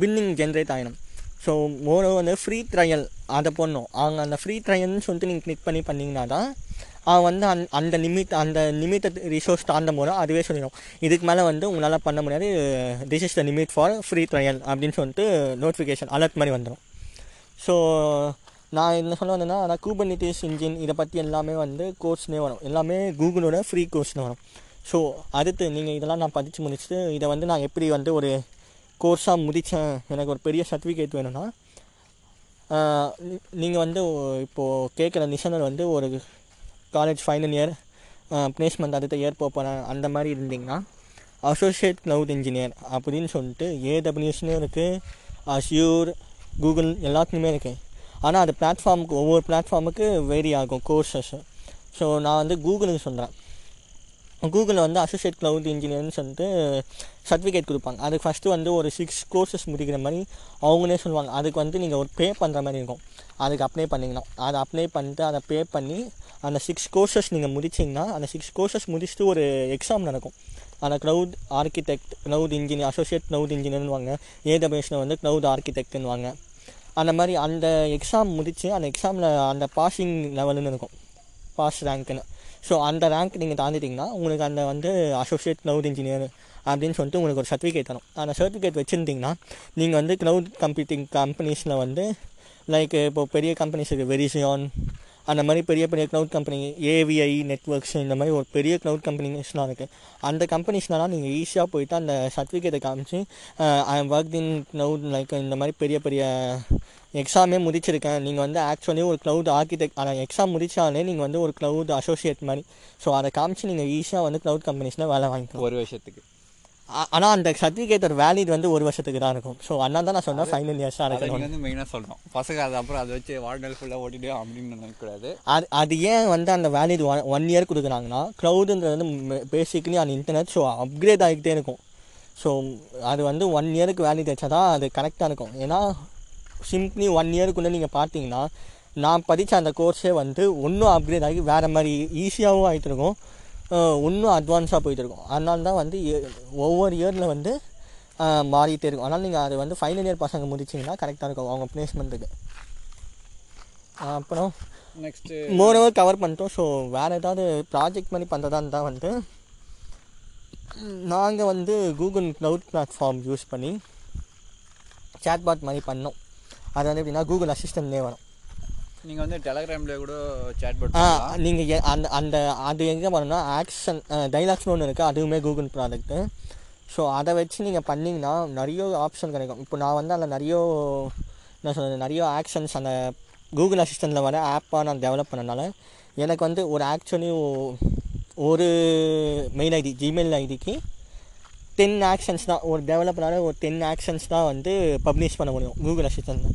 பில்லிங் ஜென்ரேட் ஆகிடும் ஸோ மோர் வந்து ஃப்ரீ ட்ரையல் அதை போடணும். அவங்க அந்த ஃப்ரீ ட்ரையல்னு சொல்லிட்டு நீங்கள் கிளிக் பண்ணி பண்ணிங்கன்னா தான் அவன் வந்து அந் அந்த லிமிட் அந்த லிமிட்டட் ரிசோர்ஸ் தாண்டும் போது அதுவே சொல்லிடும். இதுக்கு மேலே வந்து உங்களால் பண்ண முடியாது. This is the limit for free trial அப்படின்னு சொல்லிட்டு நோட்டிஃபிகேஷன் அலர்ட் மாதிரி வந்துடும் ஸோ நான் என்ன சொல்ல வந்தேன்னா நான் கூபர்னிட்டிஸ் இன்ஜின் இதை பற்றி எல்லாமே வந்து கோர்ஸ்னே வரும். எல்லாமே கூகுளோட ஃப்ரீ கோர்ஸ்னு வரும். ஸோ அடுத்து நீங்கள் இதெல்லாம் நான் படித்து முடிச்சுட்டு இதை வந்து நான் எப்படி வந்து ஒரு கோர்ஸாக முடித்தேன் எனக்கு ஒரு பெரிய சர்டிஃபிகேட் வேணும்னா நீங்கள் வந்து இப்போது கேட்குற நிஷனர் வந்து ஒரு காலேஜ் ஃபைனல் இயர் பிளேஸ்மெண்ட் அடுத்த இயர் போகிறேன் அந்த மாதிரி இருந்தீங்கன்னா அசோசியேட் க்ளவுட் இன்ஜினியர் அப்படின்னு சொல்லிட்டு ஏடபிள்யூஎஸ்னு இருக்குது அஷ்யூர் கூகுள் எல்லாத்துலேயுமே இருக்குது ஆனால் அது பிளாட்ஃபார்முக்கு ஒவ்வொரு பிளாட்ஃபார்முக்கு வேரி ஆகும் கோர்சஸ் ஸோ நான் வந்து கூகுளுக்கு சொல்கிறேன் கூகுளில் வந்து அசோசியேட் க்ளவுட் இன்ஜினியர்னு சொல்லிட்டு சர்டிஃபிகேட் கொடுப்பாங்க. அதுக்கு ஃபஸ்ட்டு வந்து ஒரு சிக்ஸ் கோர்சஸ் முடிக்கிற மாதிரி அவங்களே சொல்லுவாங்க. அதுக்கு வந்து நீங்கள் ஒரு பே பண்ணுற மாதிரி இருக்கும். அதுக்கு அப்ளை பண்ணிங்கன்னா. அதை அப்ளை பண்ணிட்டு அதை பே பண்ணி அந்த சிக்ஸ் கோர்சஸ் நீங்கள் முடிச்சிங்கன்னா அந்த சிக்ஸ் கோர்சஸ் முடிச்சுட்டு ஒரு எக்ஸாம் நடக்கும். அந்த cloud architect cloud engineer associate cloud இன்ஜினியர்னு வாங்க ஏடபிள்யூஎஸில் வந்து க்ளவுட் ஆர்கிடெக்ட்னு வாங்க அந்த மாதிரி அந்த எக்ஸாம் முடித்து அந்த எக்ஸாமில் அந்த பாசிங் லெவலுன்னு இருக்கும். பாஸ் ரேங்க்குன்னு ஸோ அந்த ரேங்க் நீங்கள் தாண்டிட்டிங்கன்னா உங்களுக்கு அந்த வந்து அசோசியேட் க்ளவுட் இன்ஜினியர் அப்படின்னு சொல்லிட்டு உங்களுக்கு ஒரு சர்டிஃபிகேட் தரும். அந்த சர்டிஃபிகேட் வச்சுருந்தீங்கன்னா நீங்கள் வந்து க்ளவுட் கம்ப்யூட்டிங் கம்பெனிஸில் வந்து லைக் இப்போ பெரிய கம்பெனிஸ் இருக்குது வெரிசியான் அந்த மாதிரி பெரிய பெரிய க்ளவுட் கம்பெனி ஏவிஐ நெட்ஒர்க்ஸ் இந்த மாதிரி ஒரு பெரிய க்ளவுட் கம்பெனிஸ்லாம் இருக்குது அந்த கம்பெனிஸ்னாலாம் நீங்கள் ஈஸியாக போயிட்டு அந்த சர்டிஃபிகேட்டை காமிச்சு I work in cloud like இந்த மாதிரி பெரிய பெரிய எக்ஸாமே முடிச்சிருக்கேன். நீங்கள் வந்து ஆக்சுவலி ஒரு க்ளவுட் ஆர்கிடெக்ட் அந்த எக்ஸாம் முடிச்சாலே நீங்கள் வந்து ஒரு க்ளவுட் அசோசியேட் மாதிரி. ஸோ அதை காமிச்சு நீங்கள் ஈஸியாக வந்து க்ளவுட் கம்பெனிஸில் வேலை வாங்கிக்கலாம். ஒரு வருஷத்துக்கு. ஆனால் அந்த சர்டிஃபிகேட்டோட வேலிட் வந்து ஒரு வருஷத்துக்கு தான் இருக்கும். ஸோ அதனால தான் நான் சொன்னேன் ஃபைனல் இயர்ஸாக இருக்கணும் நீங்கள் வந்து மெயினாக சொல்லணும். பசங்க அது அப்புறம் அதை வச்சு வாழ்நாள் ஃபுல்லாக ஓட்டிட்டு அப்படின்னு நினைக்கக்கூடாது அது அது ஏன் வந்து அந்த வேலிட் ஒன் ஒன் இயர் கொடுக்குறாங்கன்னா க்ளவுடுன்றது வந்து பேசிக்கலி அந்த இன்டர்நெட் ஸோ அப்கிரேட் ஆகிக்கிட்டே இருக்கும். ஸோ அது வந்து ஒன் இயருக்கு வேலிட் வச்சா தான் அது கரெக்டாக இருக்கும். ஏன்னா சிம்ப்ளி ஒன் இயருக்குள்ளே நீங்கள் பார்த்தீங்கன்னா நான் படித்த அந்த கோர்ஸே வந்து இன்னும் அப்கிரேட் ஆகி வேறு மாதிரி ஈஸியாகவும் ஆகிட்டு இருக்கும் இன்னும் அட்வான்ஸாக போயிட்டு இருக்கும் அதனால தான் வந்து ஒவ்வொரு இயரில் வந்து மாறிட்டே இருக்கும். அதனால் நீங்கள் அது வந்து ஃபைனல் இயர் பசங்க முடிச்சிங்கன்னா கரெக்டாக இருக்கும். அவங்க பிளேஸ்மெண்ட்டுக்கு அப்புறம் நெக்ஸ்ட்டு மோரோவர் கவர் பண்ணிட்டோம். ஸோ வேறு ஏதாவது ப்ராஜெக்ட் மாதிரி பண்ணுறதா இருந்தால் வந்து நாங்கள் வந்து கூகுள் க்ளவுட் பிளாட்ஃபார்ம் யூஸ் பண்ணி சேட்பாட் மாதிரி பண்ணோம். அது வந்து எப்படின்னா கூகுள் அசிஸ்டன்ட்லேயே வரும். நீங்கள் வந்து டெலகிராமில் கூட சேட் ஆ நீங்கள் அந்த அந்த அது எங்கே பண்ணணும்னா ஆக்ஷன் டைலாக்ஸ்னு ஒன்று இருக்குது அதுவுமே கூகுள் ப்ராடக்ட்டு ஸோ அதை வச்சு நீங்கள் பண்ணிங்கன்னா நிறைய ஆப்ஷன் கிடைக்கும். இப்போ நான் வந்து அதில் நிறைய என்ன சொல்கிறது நிறைய ஆக்ஷன்ஸ் அந்த கூகுள் அசிஸ்டண்ட்டில் வர ஆப்பாக நான் டெவலப் பண்ணனால எனக்கு வந்து ஒரு ஆக்சுவலி ஒரு மெயில் ஐடி ஜிமெயில் ஐடிக்கு டென் ஆக்ஷன்ஸ் தான் ஒரு டெவலப்பரால் ஒரு டென் ஆக்ஷன்ஸ் தான் வந்து பப்ளிஷ் பண்ண முடியும் கூகுள் அசிஸ்டண்ட்டில்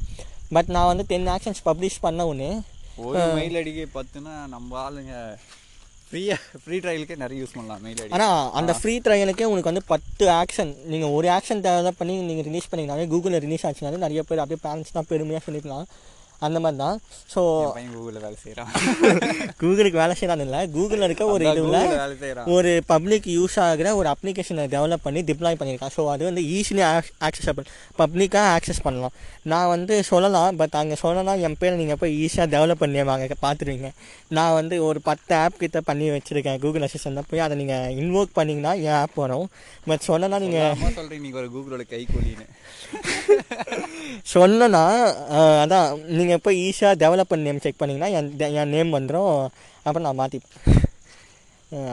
பட் நான் வந்து டென் ஆக்ஷன்ஸ் பப்ளிஷ் பண்ண உடனே ஒரு மெயில் ஐடிக்கு பத்துனா நம்ம ஆளுங்க ஃப்ரீயாக ஃப்ரீ ட்ரையலுக்கே நிறைய யூஸ் பண்ணலாம் மெயில் ஐடி ஆனால் அந்த ஃப்ரீ ட்ரையலுக்கே உங்களுக்கு வந்து பத்து ஆக்ஷன் நீங்கள் ஒரு ஆக்ஷன் டெவலப் பண்ணி நீங்கள் ரிலீஸ் பண்ணிங்கனாலே கூகுளில் ரிலீஸ் ஆச்சுனாலே நிறைய பேர் அப்படியே பேரண்ட்ஸ்லாம் பெருமையாக சொல்லிக்கலாம். அந்த மாதிரி தான். ஸோ கூகுளில் வேலை செய்கிறான் கூகுளுக்கு வேலை செய்யறான்னு இல்லை. கூகுளில் இருக்க ஒரு இதுவில் ஒரு பப்ளிக் யூஸ் ஆகிற ஒரு அப்ளிகேஷனை டெவலப் பண்ணி டிப்ளாய் பண்ணியிருக்கான். ஸோ அது வந்து ஈஸிலி ஆக்சஸபிள் பப்ளிக்காக ஆக்சஸ் பண்ணலாம். நான் வந்து சொல்லலாம் பட் அங்கே சொல்லலாம் என் பேர் நீங்கள் போய் ஈஸியாக டெவலப் பண்ணி வாங்க. பார்த்துருவீங்க நான் வந்து ஒரு பத்து ஆப் கிட்ட பண்ணி வச்சுருக்கேன். கூகுள் அசிஸ்டன்ட் போய் அதை நீங்கள் இன்வோக் பண்ணிங்கன்னா என் ஆப் வரும். பட் சொல்லலாம் நீங்கள் சொல்கிறீங்க நீங்கள் ஒரு கூகுளோட கைக்கூலின்னு சொன்னனா அதான் நீங்கள் போய் ஈஸியாக டெவலப்பர் நேம் செக் பண்ணிங்கன்னா என் என் நேம் வந்துடும் அப்புறம் நான் மாற்றிப்பேன்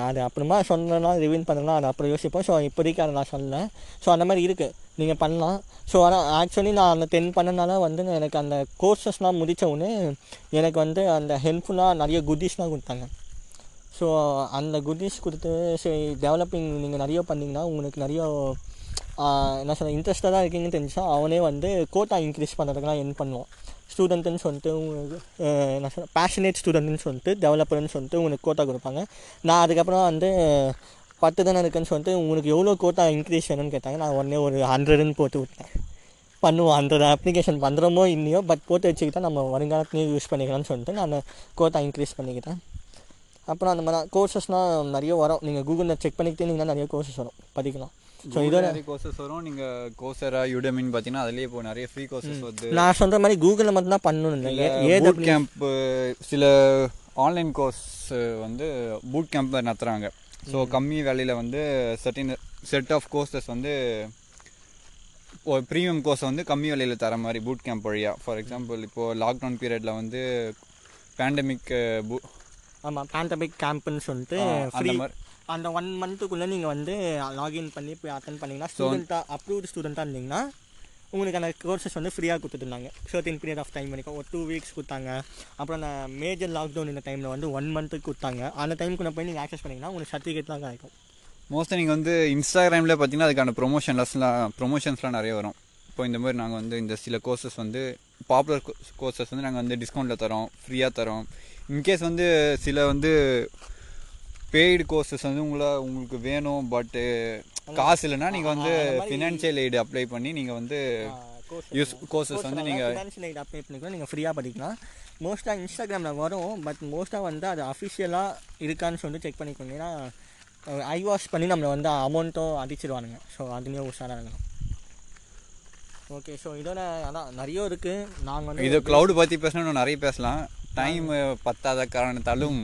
அது அப்புறமா சொன்னலாம் ரிவீன் பண்ணலாம் அது அப்புறம் யோசிப்போம். ஸோ இப்போதைக்கு அதை நான் சொல்லலை. ஸோ அந்த மாதிரி இருக்குது நீங்கள் பண்ணலாம். ஸோ ஆனால் ஆக்சுவலி நான் அந்த டென் பண்ணனால வந்து எனக்கு அந்த கோர்சஸ்லாம் முடித்த உடனே எனக்கு வந்து அந்த ஹெல்ப்ஃபுல்லாக நிறைய குட்டீஸ்லாம் கொடுத்தாங்க. ஸோ அந்த குட்டீஸ் கொடுத்து சரி டெவலப்பிங் நீங்கள் நிறைய பண்ணிங்கன்னா உங்களுக்கு நிறைய என்ன சொல்ல இன்ட்ரெஸ்டாக தான் இருக்கீங்கன்னு தெரிஞ்சா அவனே வந்து கோட்டா இன்க்ரீஸ் பண்ணுறதுக்குலாம் என் பண்ணுவான். ஸ்டூடெண்ட்டுன்னு சொல்லிட்டு உங்களுக்கு என்ன சொல்ல பேஷனேட் ஸ்டூடெண்ட்னு சொல்லிட்டு டெவலப்பர்னு சொல்லிட்டு உங்களுக்கு கோட்டா கொடுப்பாங்க. நான் அதுக்கப்புறம் வந்து பத்து தானே இருக்குன்னு சொல்லிட்டு உங்களுக்கு எவ்வளோ கோட்டா இன்க்ரீஸ் வேணும்னு கேட்டாங்க. நான் உடனே ஒரு ஹண்ட்ரடுன்னு போட்டு விட்டேன். பண்ணுவோம் ஹண்ட்ரட் அப்ளிகேஷன் பண்ணுறோமோ இல்லையோ பட் போட்டு வச்சுக்கிட்டா நம்ம வருங்காலத்துலேயும் யூஸ் பண்ணிக்கலாம்னு சொல்லிட்டு நான் கோட்டா இன்க்ரீஸ் பண்ணிக்கிட்டேன். அப்புறம் அந்த மாதிரி கோர்சஸ்னால் நிறைய வரும். நீங்கள் கூகுளில் செக் பண்ணிக்கிட்டே இருந்தீங்கன்னா நிறைய கோர்சஸ் வரும். படிக்கலாம். ஸோ இதோட நிறைய கோர்சஸ் வரும். நீங்கள் கோசரா யுடமின்னு பார்த்தீங்கன்னா அதுலேயே இப்போ நிறைய ஃப்ரீ கோர்சஸ் வருது நான் சொல்கிற மாதிரி கூகுளில் மட்டும்தான் பண்ணணும் இல்லை. ஏ பூட் கேம்ப் சில ஆன்லைன் கோர்ஸ் வந்து பூட் கேம்ப் நடத்துகிறாங்க ஸோ கம்மி விலையில் வந்து செட்டின் செட் ஆஃப் கோர்சஸ் வந்து ஒரு ப்ரீமியம் கோர்ஸ் வந்து கம்மி விலையில் தர மாதிரி பூட் கேம்ப் வழியாக ஃபார் எக்ஸாம்பிள் இப்போது லாக்டவுன் பீரியடில் வந்து பேண்டமிக் ஆமாம் பேண்டமிக் கேம்ப்னு சொல்லிட்டு அந்த மாதிரி. அந்த ஒன் மந்த்துக்குள்ளே நீங்கள் வந்து லாகின் பண்ணி போய் அட்டன் பண்ணிங்கன்னா ஸ்டூடெண்ட்டாக அப்ரூவ்டு ஸ்டூடெண்ட்டாக இருந்தீங்கன்னா உங்களுக்கு அந்த கோர்சஸ் வந்து ஃப்ரீயாக கொடுத்துருந்தாங்க சர்டின் பீரியட் ஆஃப் டைம் வரைக்கும். ஒரு டூ வீக்ஸ் கொடுத்தாங்க. அப்புறம் அந்த மேஜர் லாக்டவுன் இந்த டைமில் வந்து ஒன் மந்த்துக்கு கொடுத்தாங்க. அந்த டைமுக்குள்ள போய் நீங்கள் ஆக்சஸ் பண்ணிங்கன்னா உங்களுக்கு சர்டிஃபிகேட்லாம் கிடைக்கும். மோஸ்ட்டாக நீங்கள் வந்து இன்ஸ்டாகிராமில் பார்த்தீங்கன்னா அதுக்கான ப்ரொமோஷன்ஸ்லாம் ப்ரொமோஷன்ஸ்லாம் நிறைய வரும். இப்போ இந்த மாதிரி நாங்கள் வந்து இந்த சில கோர்சஸ் வந்து பாப்புலர் கோர்சஸ் வந்து நாங்கள் வந்து டிஸ்கவுண்ட்டில் தரோம் ஃப்ரீயாக தரோம். இன்கேஸ் வந்து சில வந்து பெய்டு கோர்சஸ் வந்து உங்களை உங்களுக்கு வேணும் பட்டு காசு இல்லைன்னா நீங்கள் வந்து ஃபினான்ஷியல் எய்டு அப்ளை பண்ணி நீங்கள் வந்து யூஸ் கோர்சஸ் வந்து நீங்கள் ஃபினான்ஷியல் எய்ட் அப்ளை பண்ணிக்கலாம். நீங்கள் ஃப்ரீயாக படிக்கலாம். மோஸ்ட்டாக இன்ஸ்டாகிராமில் வரும் பட் மோஸ்ட்டாக வந்து அது அஃபிஷியலாக இருக்கான்னு சொல்லிட்டு செக் பண்ணிக்கோங்க. ஏன்னா ஐ வாஷ் பண்ணி நம்மளை வந்து அமௌண்ட்டும் அடிச்சிருவானுங்க. ஸோ அதுலேயும் உஷாராக இருக்கணும் ஓகே ஸோ இதோட அதான் நிறைய இருக்குது நாங்கள் வந்து இது க்ளவுட் பற்றி பேசணும் நிறைய பேசலாம். டைம் பத்தாத காரணத்தாலும்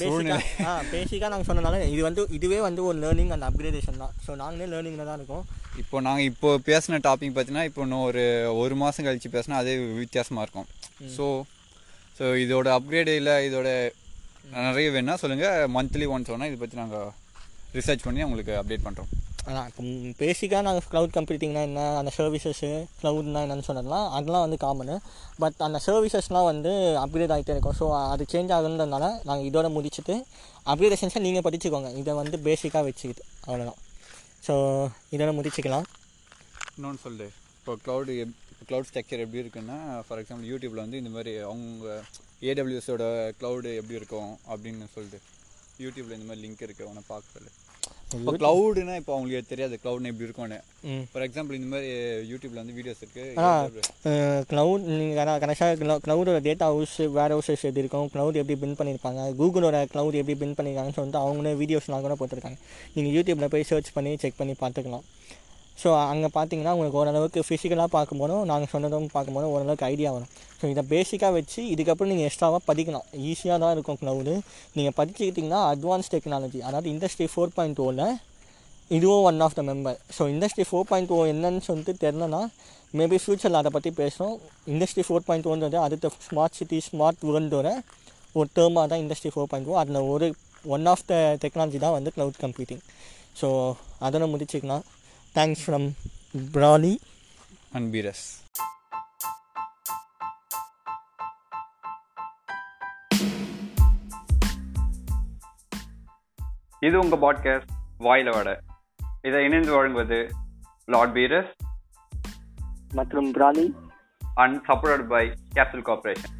பேசிக்காக ஆ பேசிக்காக நாங்கள் சொன்னனால இது வந்து இதுவே வந்து ஒரு லேர்னிங் அண்ட் அப்கிரேடேஷன் தான். ஸோ நாங்களே லேர்னிங்கில் தான் இருக்கோம். இப்போ நாங்கள் இப்போ பேசின டாபிக் பார்த்தீங்கன்னா இப்போ இன்னும் ஒரு ஒரு மாதம் கழிச்சு பேசினா அதே வித்தியாசமாக இருக்கும். ஸோ ஸோ இதோட அப்கிரேடு இல்லை இதோட நிறைய வேணால் சொல்லுங்கள் மந்த்லி ஒன்ஸ் வேணால் இதை பற்றி நாங்கள் ரிசர்ச் பண்ணி உங்களுக்கு அப்டேட் பண்ணுறோம் ஆனால் இப்போ பேசிக்காக நாங்கள் க்ளவுட் கம்ப்யூட்டிங்னா என்ன அந்த சர்வீசஸ்ஸு க்ளவுட்னா என்னன்னு சொன்னதுலாம் அதெல்லாம் வந்து காமனு பட் அந்த சர்வீசஸ்லாம் வந்து அப்கிரேட் ஆகிட்டே இருக்கும். ஸோ அது சேஞ்ச் ஆகுன்றதுனால நாங்கள் இதோட முடிச்சுட்டு அப்கிரேடேஷன்ஸை நீங்கள் படிச்சுக்கோங்க. இதை வந்து பேசிக்காக வச்சுக்கிட்டு அவ்வளோதான் ஸோ இதோட முடிச்சுக்கலாம். இன்னொன்று சொல்லு. இப்போ க்ளவுடு எப் க்ளவுட் ஸ்ட்ரக்சர் எப்படி இருக்குன்னா ஃபார் எக்ஸாம்பிள் யூடியூப்பில் வந்து இந்த மாதிரி அவங்க ஏடபிள்யூஎஸோட க்ளவுடு எப்படி இருக்கும் அப்படின்னு சொல்லிட்டு யூடியூப்பில் இந்த மாதிரி லிங்க் இருக்குது உன்னை பார்க்க சொல்லு. இப்போ க்ளவுடுனா இப்போ அவங்களுக்கு தெரியாது. க்ளவுட்னா எப்படி இருக்கும்னு. ஃபார் எக்ஸாம்பிள் இந்த மாதிரி யூடியூப்பில் வந்து வீடியோஸ் ஆ இருக்குது க்ளவுட் நீங்கள் கரெக்டாக க்ளவுடோட டேட்டா ஹவுஸ் வேர் ஹவுசஸ் எப்படி இருக்கும்? க்ளவுட் எப்படி பின் பண்ணியிருப்பாங்க? கூகுளோட க்ளவுட் எப்படி பின் பண்ணியிருக்காங்கன்னு சொல்லிட்டு அவங்களே வீடியோஸ்லாம் கூட போட்டிருக்காங்க. நீங்கள் யூடியூப்பில் போய் சர்ச் பண்ணி செக் பண்ணி பார்த்துக்கலாம். ஸோ அங்கே பார்த்தீங்கன்னா உங்களுக்கு ஓரளவுக்கு ஃபிசிக்கலாக பார்க்கும்போதும் நாங்கள் சொன்னதும் பார்க்கும்போது ஓரளவுக்கு ஐடியா வரும். ஸோ இதை பேசிக்காக வச்சு இதுக்கப்புறம் நீங்கள் எக்ஸ்ட்ராவாக பதிக்கலாம். ஈஸியாக தான் இருக்கும் க்ளவுடு நீங்கள் பதிச்சுக்கிட்டிங்கன்னா அட்வான்ஸ் டெக்னாலஜி அதாவது இண்டஸ்ட்ரி ஃபோர் பாயிண்ட் ஓவில் இதுவும் one of the member so industry four point O என்னன்னு சொல்லிட்டு தெரிலனா மேபி ஃப்யூச்சரில் அதை பற்றி பேசுகிறோம் இண்டஸ்ட்ரி ஃபோர் பாயிண்ட் ஓன்றது oh அடுத்த ஸ்மார்ட் சிட்டி ஸ்மார்ட் வேர்ல்டோட ஒரு டேர்மாக தான் இண்டஸ்ட்ரி ஃபோர் பாயிண்ட் ஓ அதில் ஒரு ஒன் ஆஃப் த டெக்னாலஜி தான் வந்து க்ளவுட் கம்ப்யூட்டிங் ஸோ அதோட முடிச்சுக்கலாம். தேங்க்ஸ் ஃப்ரம் ப்ராலி அண்ட் பீரஸ் இது உங்கள் பாட்காஸ்ட் வாயில வடை. இதை இணைந்து வழங்குவது லார்ட் பீரஸ் மற்றும் ப்ராலி and support by Capital Corporation